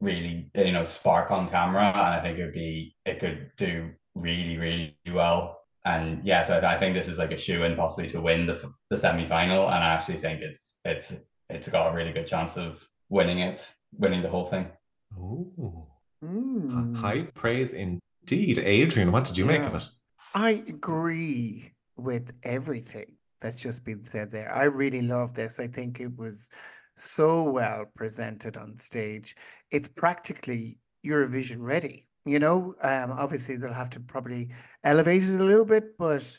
really you know spark on camera, and I think it'd be it could do really really well. And yeah, so I think this is like a shoe in possibly to win the the semi final, and I actually think it's it's it's got a really good chance of winning it, winning the whole thing. Ooh. Mm. High praise indeed. Adrian, what did you yeah. make of it? I agree with everything that's just been said there. I really love this. I think it was so well presented on stage. It's practically Eurovision ready. You know, um, obviously they'll have to probably elevate it a little bit, but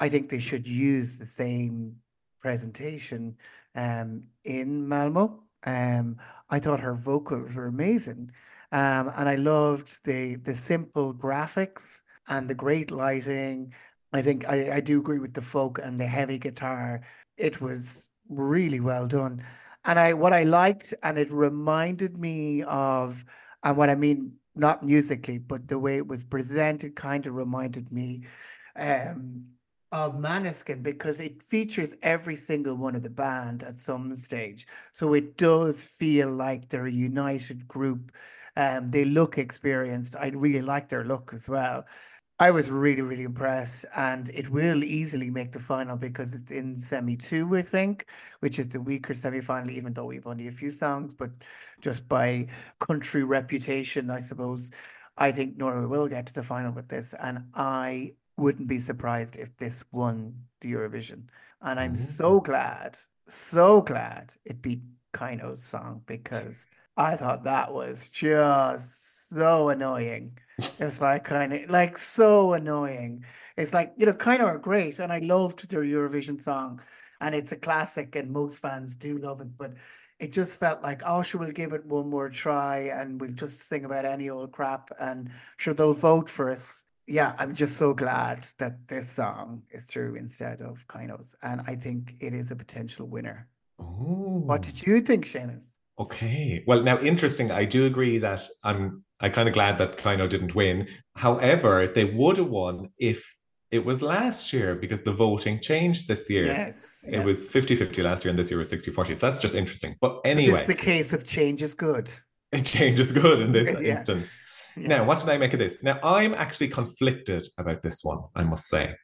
I think they should use the same presentation um, in Malmö. Um, I thought her vocals were amazing, um, and I loved the the simple graphics and the great lighting. I think I, I do agree with the folk and the heavy guitar. It was really well done, and I what I liked, and it reminded me of, and what I mean not musically, but the way it was presented, kind of reminded me. Um, of Måneskin because it features every single one of the band at some stage. So it does feel like they're a united group. Um, they look experienced. I really like their look as well. I was really, really impressed, and it will easily make the final because it's in semi two, I think, which is the weaker semi final, even though we've only a few songs. But just by country reputation, I suppose, I think Norway will get to the final with this. And I wouldn't be surprised if this won the Eurovision. And I'm mm-hmm. so glad, so glad it beat Keiino's song because I thought that was just so annoying. It's like kind of like so annoying. It's like, you know, kind of are great. And I loved their Eurovision song. And it's a classic, and most fans do love it. But it just felt like, oh, sure, we'll give it one more try and we'll just sing about any old crap. And sure, they'll vote for us yeah, I'm just so glad that this song is through instead of Keiino's. And I think it is a potential winner. Ooh. What did you think, Seamus? Okay. Well, now interesting. I do agree that I'm I kind of glad that Keiino didn't win. However, they would have won if it was last year because the voting changed this year. Yes. It yes. was 50-50 last year and this year was 60-40. So that's just interesting. But anyway. So this is the case of change is good. Change is good in this yeah. instance. Yeah. Now, what did I make of this? Now, I'm actually conflicted about this one, I must say.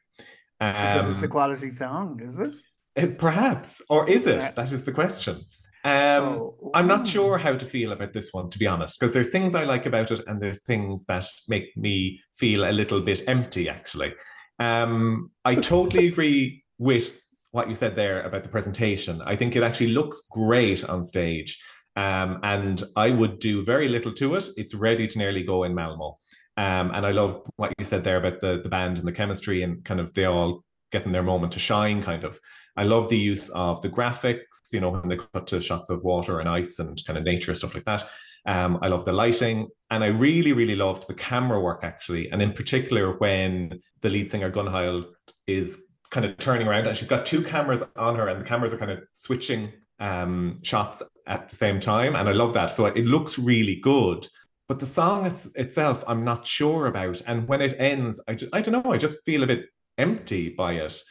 Um, because it's a um, quality song, is it? it perhaps, or is it? Yeah. That is the question. Um, oh, I'm not sure how to feel about this one, to be honest, because there's things I like about it, and there's things that make me feel a little bit empty. Actually, um, I totally agree with what you said there about the presentation. I think it actually looks great on stage. Um, and I would do very little to it. It's ready to nearly go in Malmö. Um, and I love what you said there about the, the band and the chemistry and kind of they all getting their moment to shine, kind of. I love the use of the graphics, you know, when they cut to shots of water and ice and kind of nature, stuff like that. Um, I love the lighting. And I really, really loved the camera work, actually. And in particular, when the lead singer, Gunnhild, is kind of turning around and she's got two cameras on her and the cameras are kind of switching um, shots at the same time. And I love that. So it looks really good. But the song is, itself, I'm not sure about. And when it ends, I, just, I don't know, I just feel a bit empty by it.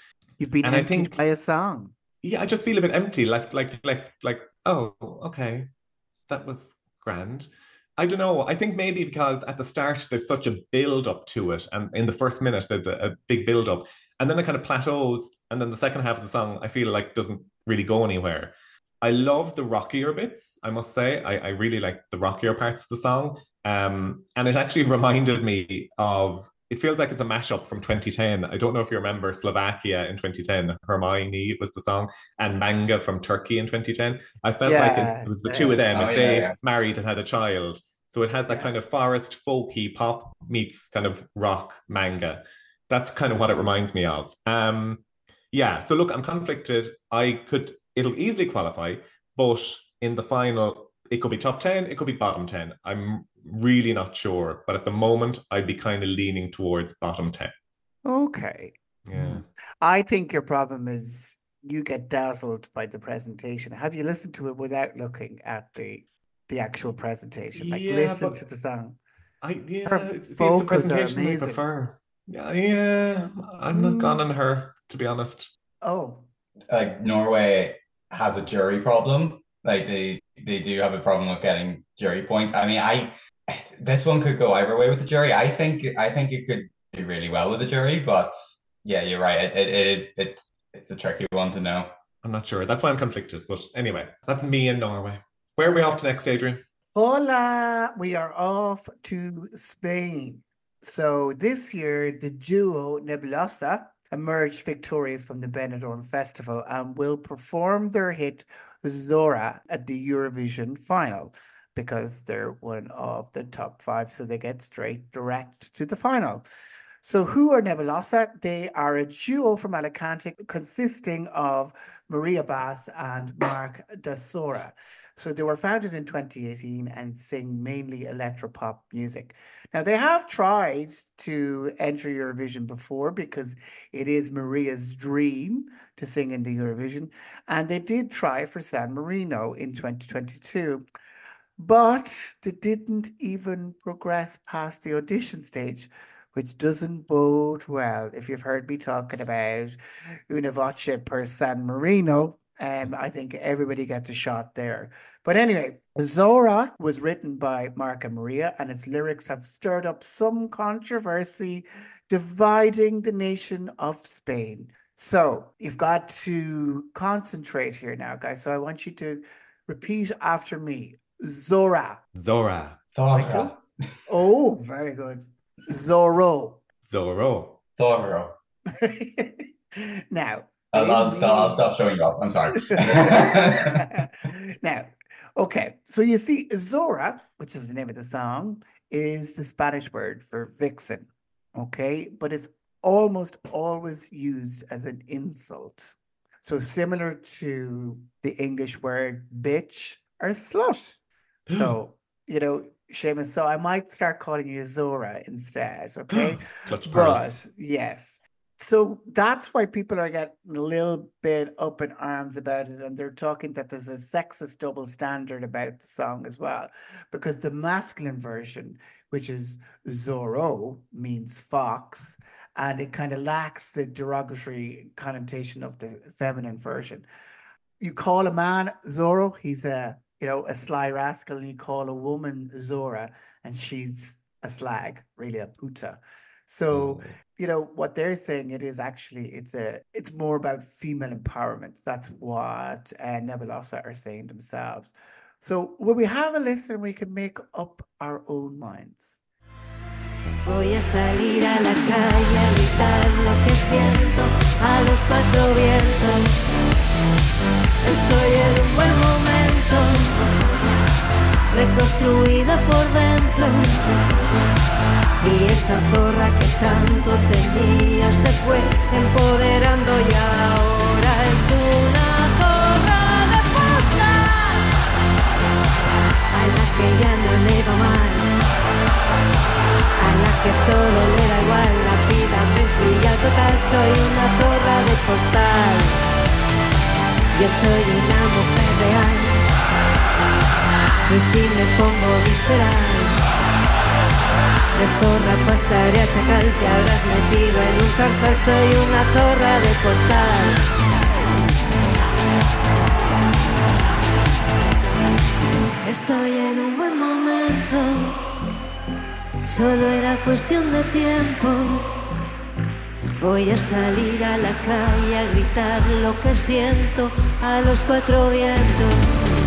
You've been and emptied I think, by a song. Yeah, I just feel a bit empty. Like, like, like, like, oh, okay, that was grand. I don't know. I think maybe because at the start there's such a build up to it, and in the first minute there's a, a big build up, and then it kind of plateaus, and then the second half of the song I feel like doesn't really go anywhere. I love the rockier bits, I must say. I, I really like the rockier parts of the song. Um, and it actually reminded me of it feels like it's a mashup from 2010. I don't know if you remember Slovakia in 2010. Horehronie was the song, and Manga from Turkey in 2010. I felt yeah, like it was the yeah. two of them. Oh, if they yeah, married and had a child, so it has that kind of forest folky pop meets kind of rock manga. That's kind of what it reminds me of. Um, yeah. So look, I'm conflicted. I could it'll easily qualify, but in the final, It could be top 10, it could be bottom 10. I'm really not sure. But at the moment, I'd be kind of leaning towards bottom 10. Okay. Yeah. I think your problem is you get dazzled by the presentation. Have you listened to it without looking at the the actual presentation? Like Yeah, listen to the song. I yeah, Her it's, it's the vocals are presentation I prefer. Yeah, yeah. I'm not Mm. gone on her, to be honest. Oh, Like Norway has a jury problem. Like they they do have a problem with getting jury points. I mean, I this one could go either way with the jury. I think I think it could do really well with the jury, but yeah, you're right. It, it, it is it's it's a tricky one to know. I'm not sure. That's why I'm conflicted. But anyway, that's me in Norway. Where are we off to next, Adrian? hola! We are off to Spain. So this year, the duo Nebulossa emerged victorious from the Benidorm Festival and will perform their hit Zorra at the Eurovision final because they're one of the top five, so they get straight direct to the final. So, who are Nebulossa? They are a duo from Alicante consisting of Maria Bass and Mark Dasousa. So, they were founded in 2018 and sing mainly electropop music. Now, they have tried to enter Eurovision before because it is Maria's dream to sing in the Eurovision. And they did try for San Marino in 2022, but they didn't even progress past the audition stage, which doesn't bode well. If you've heard me talking about Una Voce per San Marino, um, I think everybody gets a shot there. But anyway, Zorra was written by Mark and Maria, and its lyrics have stirred up some controversy dividing the nation of Spain. So you've got to concentrate here now, guys. So I want you to repeat after me Zorra. Zorra. Michael? Oh, very good. Zorro. Zorro. Thoro. now, I'll, I'll, in stop, I'll stop showing you off. I'm sorry. now, okay, so you see, Zorra, which is the name of the song, is the Spanish word for vixen, okay, but it's almost always used as an insult. So similar to the English word bitch or slut. So, you know, Seamus, so I might start calling you Zorra instead, okay? Clutch pearls. But yes. So that's why people are getting a little bit up in arms about it. And they're talking that there's a sexist double standard about the song as well. Because the masculine version, which is Zorro, means fox, and it kind of lacks the derogatory connotation of the feminine version. You call a man Zorro, he's a you know a sly rascal, and you call a woman Zorra, and she's a slag, really a puta. So Oh. you know what they're saying it is actually it's a it's more about female empowerment that's what uh, nebulossa are saying themselves so when we have a listen we can make up our own minds Voy a salir a la calle a gritar lo que siento a los cuatro vientos. Estoy en un buen momento, reconstruida por dentro. Y esa zorra que tanto temía se fue empoderando y ahora es una zorra de postal a la que ya no le va mal. A la que todo le da igual, la vida me sigue total, soy una zorra de postal. Yo soy una mujer real, si me pongo visceral, de zorra pasaré a chacal, te habrás metido en un cárcel, soy una zorra de postal. Estoy en un buen momento. Solo era cuestión de tiempo. Voy a salir a la calle a gritar lo que siento a los cuatro vientos.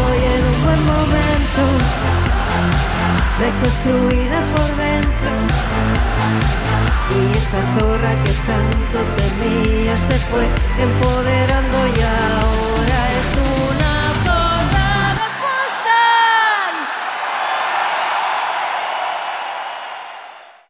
Estoy en un buen momento, reconstruida por dentro. Y esa zorra que tanto temía se fue empoderando y ahora es una zorra de postal.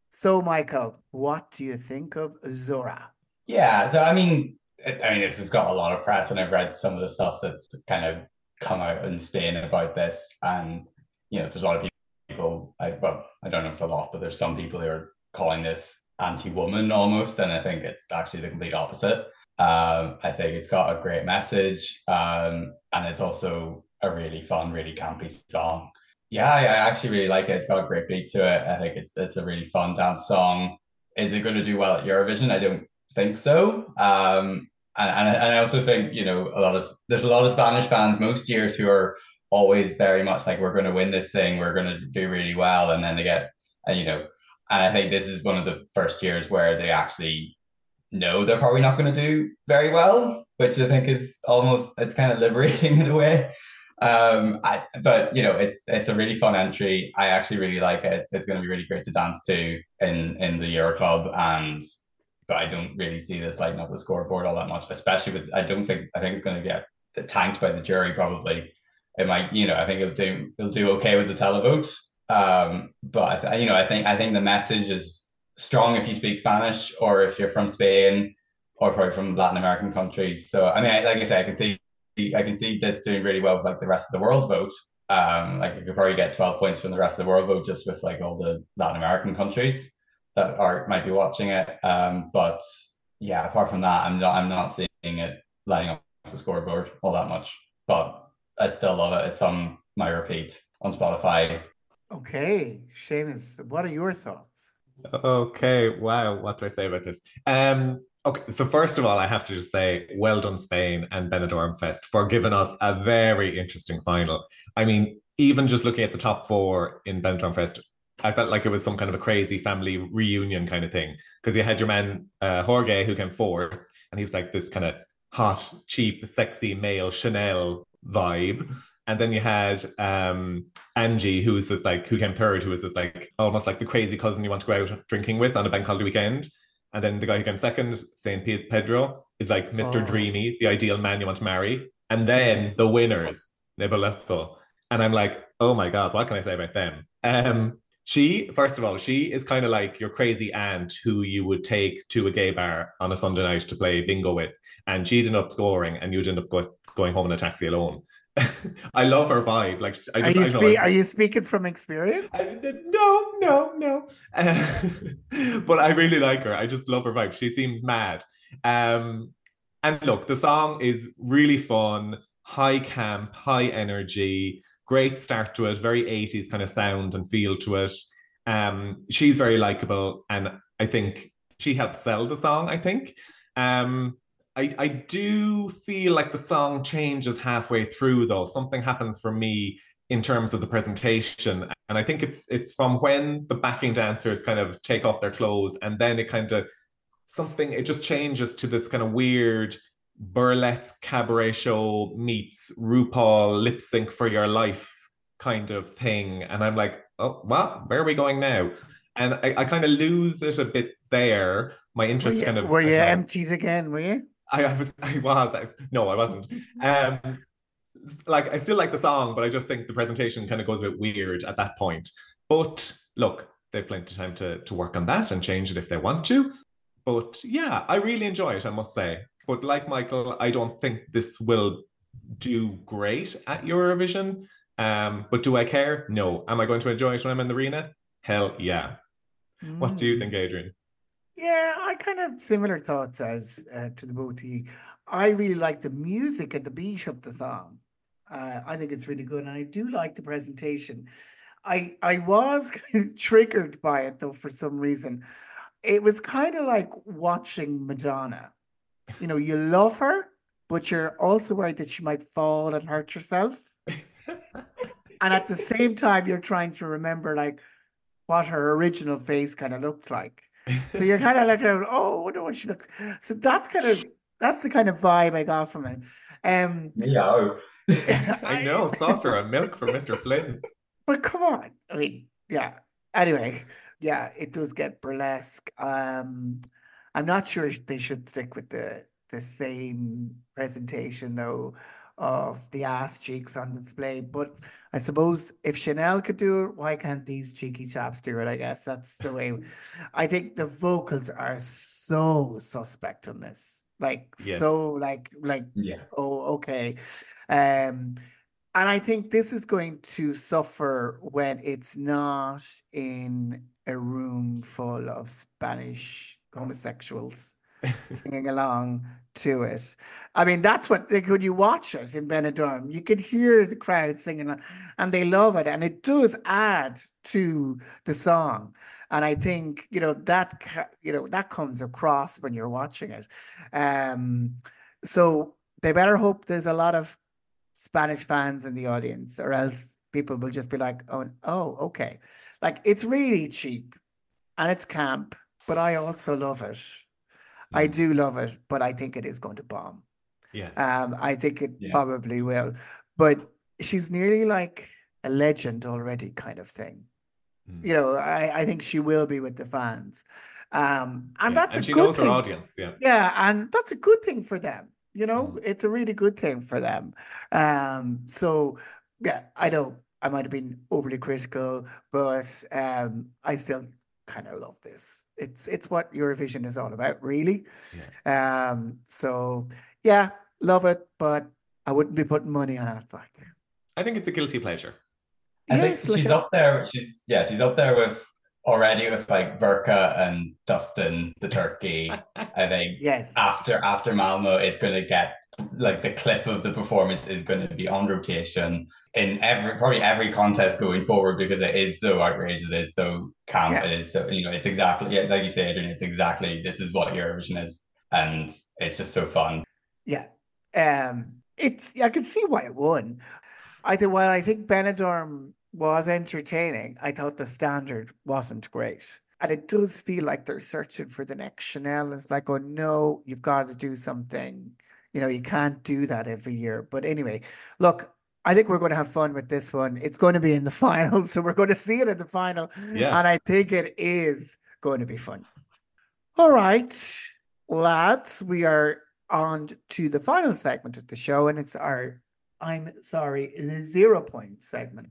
so michael what do you think of zorra Yeah, so I mean, I mean, this has got a lot of press, and I've read some of the stuff that's kind of come out in Spain about this, and you know, there's a lot of people. I well, I don't know if it's a lot, but there's some people who are calling this anti-woman almost, and I think it's actually the complete opposite. Um, I think it's got a great message, um, and it's also a really fun, really campy song. Yeah, I, I actually really like it. It's got a great beat to it. I think it's it's a really fun dance song. Is it going to do well at Eurovision? I don't think so. Um, and, and, and I also think you know a lot of there's a lot of Spanish fans most years who are always very much like we're going to win this thing, we're going to do really well, and then they get and you know, and I think this is one of the first years where they actually know they're probably not going to do very well, which I think is almost it's kind of liberating in a way. Um, I but you know it's it's a really fun entry. I actually really like it. It's, it's going to be really great to dance to in in the Euro Club and but I don't really see this lighting up the scoreboard all that much, especially with I don't think I think it's going to get tanked by the jury probably. It might, you know, I think it'll do it'll do okay with the televote. Um, but I, you know, I think I think the message is strong if you speak Spanish or if you're from Spain or probably from Latin American countries. So I mean, like I say, I can see I can see this doing really well with like the rest of the world vote. Um, like you could probably get 12 points from the rest of the world vote just with like all the Latin American countries that are might be watching it. Um, but yeah, apart from that, I'm not I'm not seeing it lighting up the scoreboard all that much. But I still love it. It's on my repeat on Spotify. Okay, Seamus, what are your thoughts? Okay, wow, what do I say about this? Um, okay, so first of all, I have to just say, well done, Spain and Benidorm Fest for giving us a very interesting final. I mean, even just looking at the top four in Benidorm Fest, I felt like it was some kind of a crazy family reunion kind of thing because you had your man uh, Jorge who came fourth, and he was like this kind of hot, cheap, sexy male Chanel vibe. And then you had um, Angie, who was this like who came third, who was this like almost like the crazy cousin you want to go out drinking with on a bank holiday weekend. And then the guy who came second, Saint Pedro, is like Mr. Oh. Dreamy, the ideal man you want to marry. And then the winners, Nebulossa. And I'm like, oh my God, what can I say about them? Um, she, first of all, she is kind of like your crazy aunt who you would take to a gay bar on a Sunday night to play bingo with. And she'd end up scoring and you'd end up go- going home in a taxi alone. I love her vibe. Like, I just, are, you like, are you speaking from experience? I, no, no, no. Uh, but I really like her. I just love her vibe. She seems mad. Um, and look, the song is really fun, high camp, high energy great start to it, very 80s kind of sound and feel to it. Um, she's very likable, and I think she helps sell the song. I think. Um, I, I do feel like the song changes halfway through, though. Something happens for me in terms of the presentation, and I think it's it's from when the backing dancers kind of take off their clothes, and then it kind of something it just changes to this kind of weird burlesque cabaret show meets RuPaul lip sync for your life kind of thing. And I'm like, oh, well, where are we going now? And I, I kind of lose it a bit there. My interest you, kind of. Were you uh, empties again? Were you? I, I was. I was. I, no, I wasn't. Um, like I still like the song, but I just think the presentation kind of goes a bit weird at that point. But look, they've plenty of time to to work on that and change it if they want to. But yeah, I really enjoy it. I must say. But like Michael, I don't think this will do great at Eurovision. Um, but do I care? No. Am I going to enjoy it when I'm in the arena? Hell yeah. Mm. What do you think, Adrian? Yeah, I kind of similar thoughts as uh, to the both of you. I really like the music and the beat of the song. Uh, I think it's really good, and I do like the presentation. I I was kind of triggered by it though for some reason. It was kind of like watching Madonna you know, you love her, but you're also worried that she might fall and hurt herself. and at the same time, you're trying to remember like what her original face kind of looked like. So you're kind of like, oh, I wonder what she looks. So that's kind of that's the kind of vibe I got from it. Um, yeah, I know saucer and milk for Mister Flynn. But come on, I mean, yeah. Anyway, yeah, it does get burlesque. Um, I'm not sure they should stick with the the same presentation though of the ass cheeks on display. But I suppose if Chanel could do it, why can't these cheeky chaps do it? I guess that's the way. I think the vocals are so suspect on this. Like yes. so like like yeah. oh okay. Um And I think this is going to suffer when it's not in a room full of Spanish homosexuals singing along to it. I mean, that's what like, when you watch it in Benidorm, you can hear the crowd singing, and they love it, and it does add to the song. And I think you know that you know that comes across when you're watching it. Um, so they better hope there's a lot of Spanish fans in the audience, or else people will just be like, "Oh, oh, okay." Like it's really cheap, and it's camp, but I also love it. I Mm. do love it, but I think it is going to bomb. Yeah. Um, I think it Yeah. probably will. But she's nearly like a legend already, kind of thing. Mm. You know, I, I think she will be with the fans. Um, and Yeah, that's and a she good thing. audience. Yeah. Yeah, and that's a good thing for them. You know, Mm. it's a really good thing for them. Um, so yeah, I know I might have been overly critical, but um, I still kind of love this. It's it's what Eurovision is all about, really. Yeah. Um, so yeah, love it, but I wouldn't be putting money on it. Like, I think it's a guilty pleasure. I yes, think like she's a- up there. She's yeah, she's up there with already with like Verka and Dustin the turkey. I think yes, after after Malmö is going to get like the clip of the performance is going to be on rotation in every probably every contest going forward because it is so outrageous, it is so camp, Yeah. it is so you know it's exactly yeah, like you say, Adrian, it's exactly this is what Eurovision is, and it's just so fun. Yeah. Um, it's I can see why it won. I think while I think Benidorm was entertaining, I thought the standard wasn't great. And it does feel like they're searching for the next Chanel. It's like, oh no, you've got to do something. You know, you can't do that every year. But anyway, look, I think we're going to have fun with this one. It's going to be in the final, so we're going to see it in the final. Yeah. And I think it is going to be fun. All right, lads, we are on to the final segment of the show, and it's our I'm sorry, the zero point segment.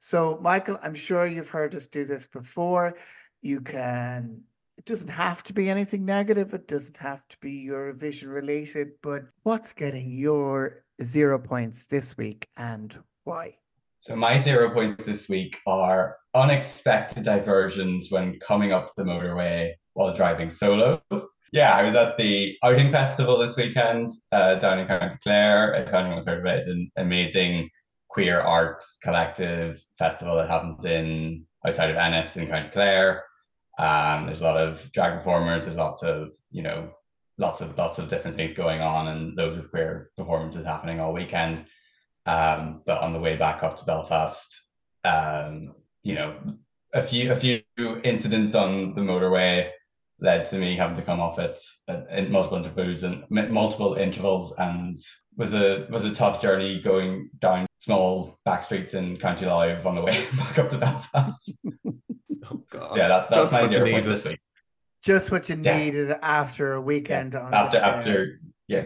So, Michael, I'm sure you've heard us do this before. You can, it doesn't have to be anything negative, it doesn't have to be Eurovision related, but what's getting your zero points this week and why? So my zero points this week are unexpected diversions when coming up the motorway while driving solo. Yeah, I was at the Outing Festival this weekend uh, down in County Clare. If anyone's heard of it, it's an amazing queer arts collective festival that happens in outside of Ennis in County Clare. Um, there's a lot of drag performers. There's lots of you know lots of lots of different things going on, and loads of queer performances happening all weekend. Um, but on the way back up to Belfast, um, you know, a few a few incidents on the motorway led to me having to come off it at, in multiple intervals and multiple intervals, and was a was a tough journey going down small back streets in County Live on the way back up to Belfast. Oh God. yeah, that, that's Just my zero point this week. Just what you Yeah. needed after a weekend on After town. after yeah.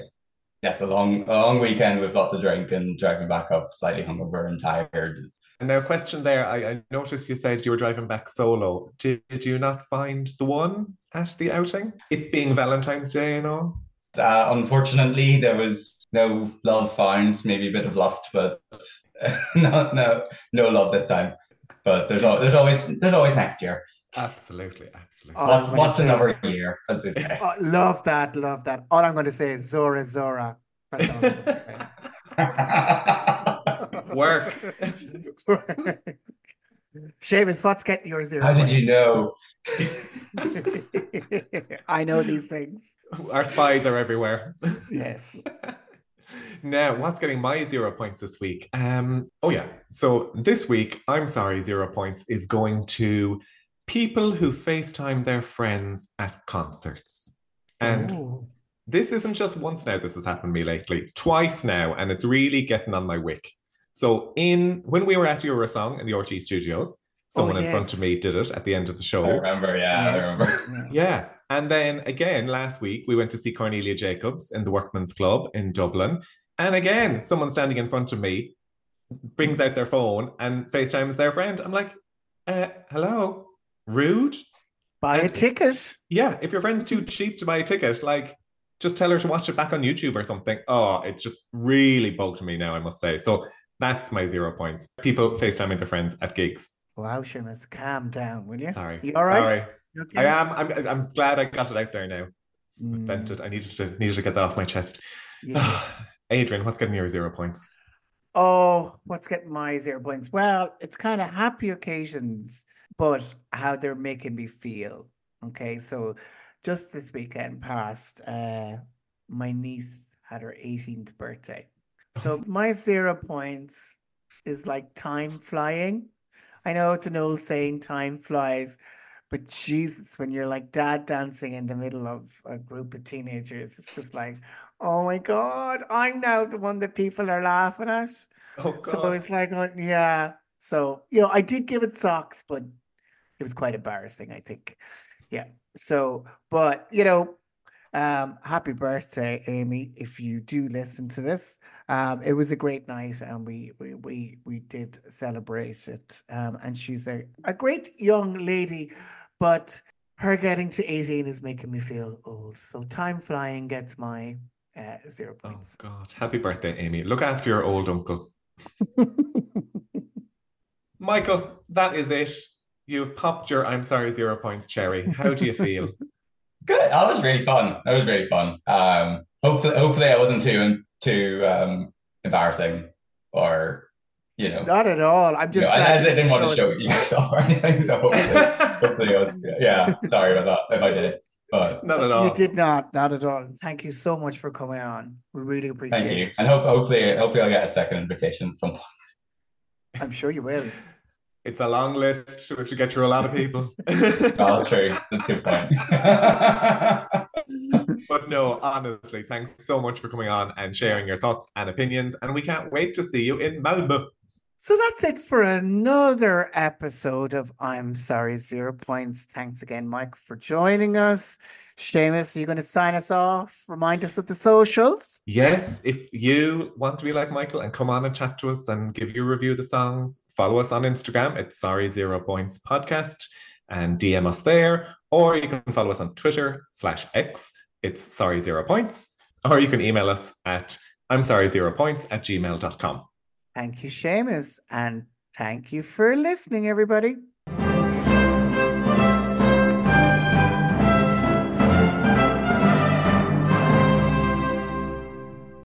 Yes, a long a long weekend with lots of drink and driving back up slightly hungover and tired. And now, question there. I, I noticed you said you were driving back solo. Did, did you not find the one at the outing? It being Valentine's Day and all? Uh, unfortunately, there was no love found. Maybe a bit of lust, but no, no, no love this time. But there's al- there's always there's always next year. Absolutely, absolutely. Oh, I'm What's, gonna say- another year, as they say. Oh, love that, love that. All I'm going to say is Zorra Zorra. That's all I'm going to say. Work. Seamus, what's getting your zero How did you know? I know these things. Our spies are everywhere. Yes. Now, what's getting my zero points this week? Um, oh yeah. So this week, I'm sorry, zero points is going to people who FaceTime their friends at concerts. And Ooh. this isn't just once now, this has happened to me lately, twice now, and it's really getting on my wick. So in when we were at Eurosong in the RT studios, someone in front of me did it at the end of the I show. remember, yeah, I remember. Yeah. And then again, last week, we went to see Cornelia Jakobs in the Workman's Club in Dublin. And again, someone standing in front of me brings out their phone and FaceTimes their friend. I'm like, uh, hello? Rude? Buy a ticket. Yeah. If your friend's too cheap to buy a ticket, like, just tell her to watch it back on YouTube or something. Oh, it just really bugged me now, I must say. So That's my zero points. People FaceTiming their friends at gigs. Wow, Seamus, calm down, will you? Sorry. You all right? Sorry. Okay? I am. I'm. I'm glad I got it out there now. Mm, Vented. I needed to needed to get that off my chest. yeah. Adrian, what's getting your zero points? Oh, what's getting my zero points? Well, it's kind of happy occasions, but how they're making me feel. Okay, so just this weekend past, uh, my niece had her 18th birthday. So my zero points is like time flying. I know it's an old saying, time flies, but Jesus, when you're like dad dancing in the middle of a group of teenagers, it's just like, oh my God, I'm now the one that people are laughing at. Oh God. So it's like, uh, yeah. So, you know, I did give it socks, but it was quite embarrassing, I think. Yeah. So, but, you know, um, happy birthday, Amy, if you do listen to this. Um, it was a great night and we we we, we did celebrate it. Um, and she's a, a great young lady, but her getting to 18 is making me feel old. So time flying gets my uh, zero Oh points. Oh God! Happy birthday, Amy. Look after your old uncle. Michael, that is it. You've popped your I'm sorry zero points cherry. How do you feel? Good. That was really fun. That was really fun. Um, hopefully, hopefully, I wasn't too too um embarrassing or you know. Not at all. I'm you just know, I, glad I you didn't didn't want to show you guys off or anything. So hopefully, hopefully, I was, yeah. Sorry about that if I did it, but Not at all. You did not, not at all. Thank you so much for coming on. We really appreciate thank you. it. And hope, hopefully, hopefully, I'll get a second invitation at some point. I'm sure you will. It's a long list. We have to get through a lot of people. Oh, true. That's a good point. but no, honestly, thanks so much for coming on and sharing your thoughts and opinions. And we can't wait to see you in Malmö. So that's it for another episode of I'm Sorry Zero Points. Thanks again, Mike, for joining us. Seamus, are you going to sign us off? Remind us of the socials. Yes, if you want to be like Michael and come on and chat to us and give your review of the songs, follow us on Instagram. It's Sorry Zero Points Podcast and DM us there. Or you can follow us on Twitter slash X. It's Sorry Zero Points. Or you can email us at I'm sorry zero points at gmail.com. Thank you, Seamus. And thank you for listening, everybody.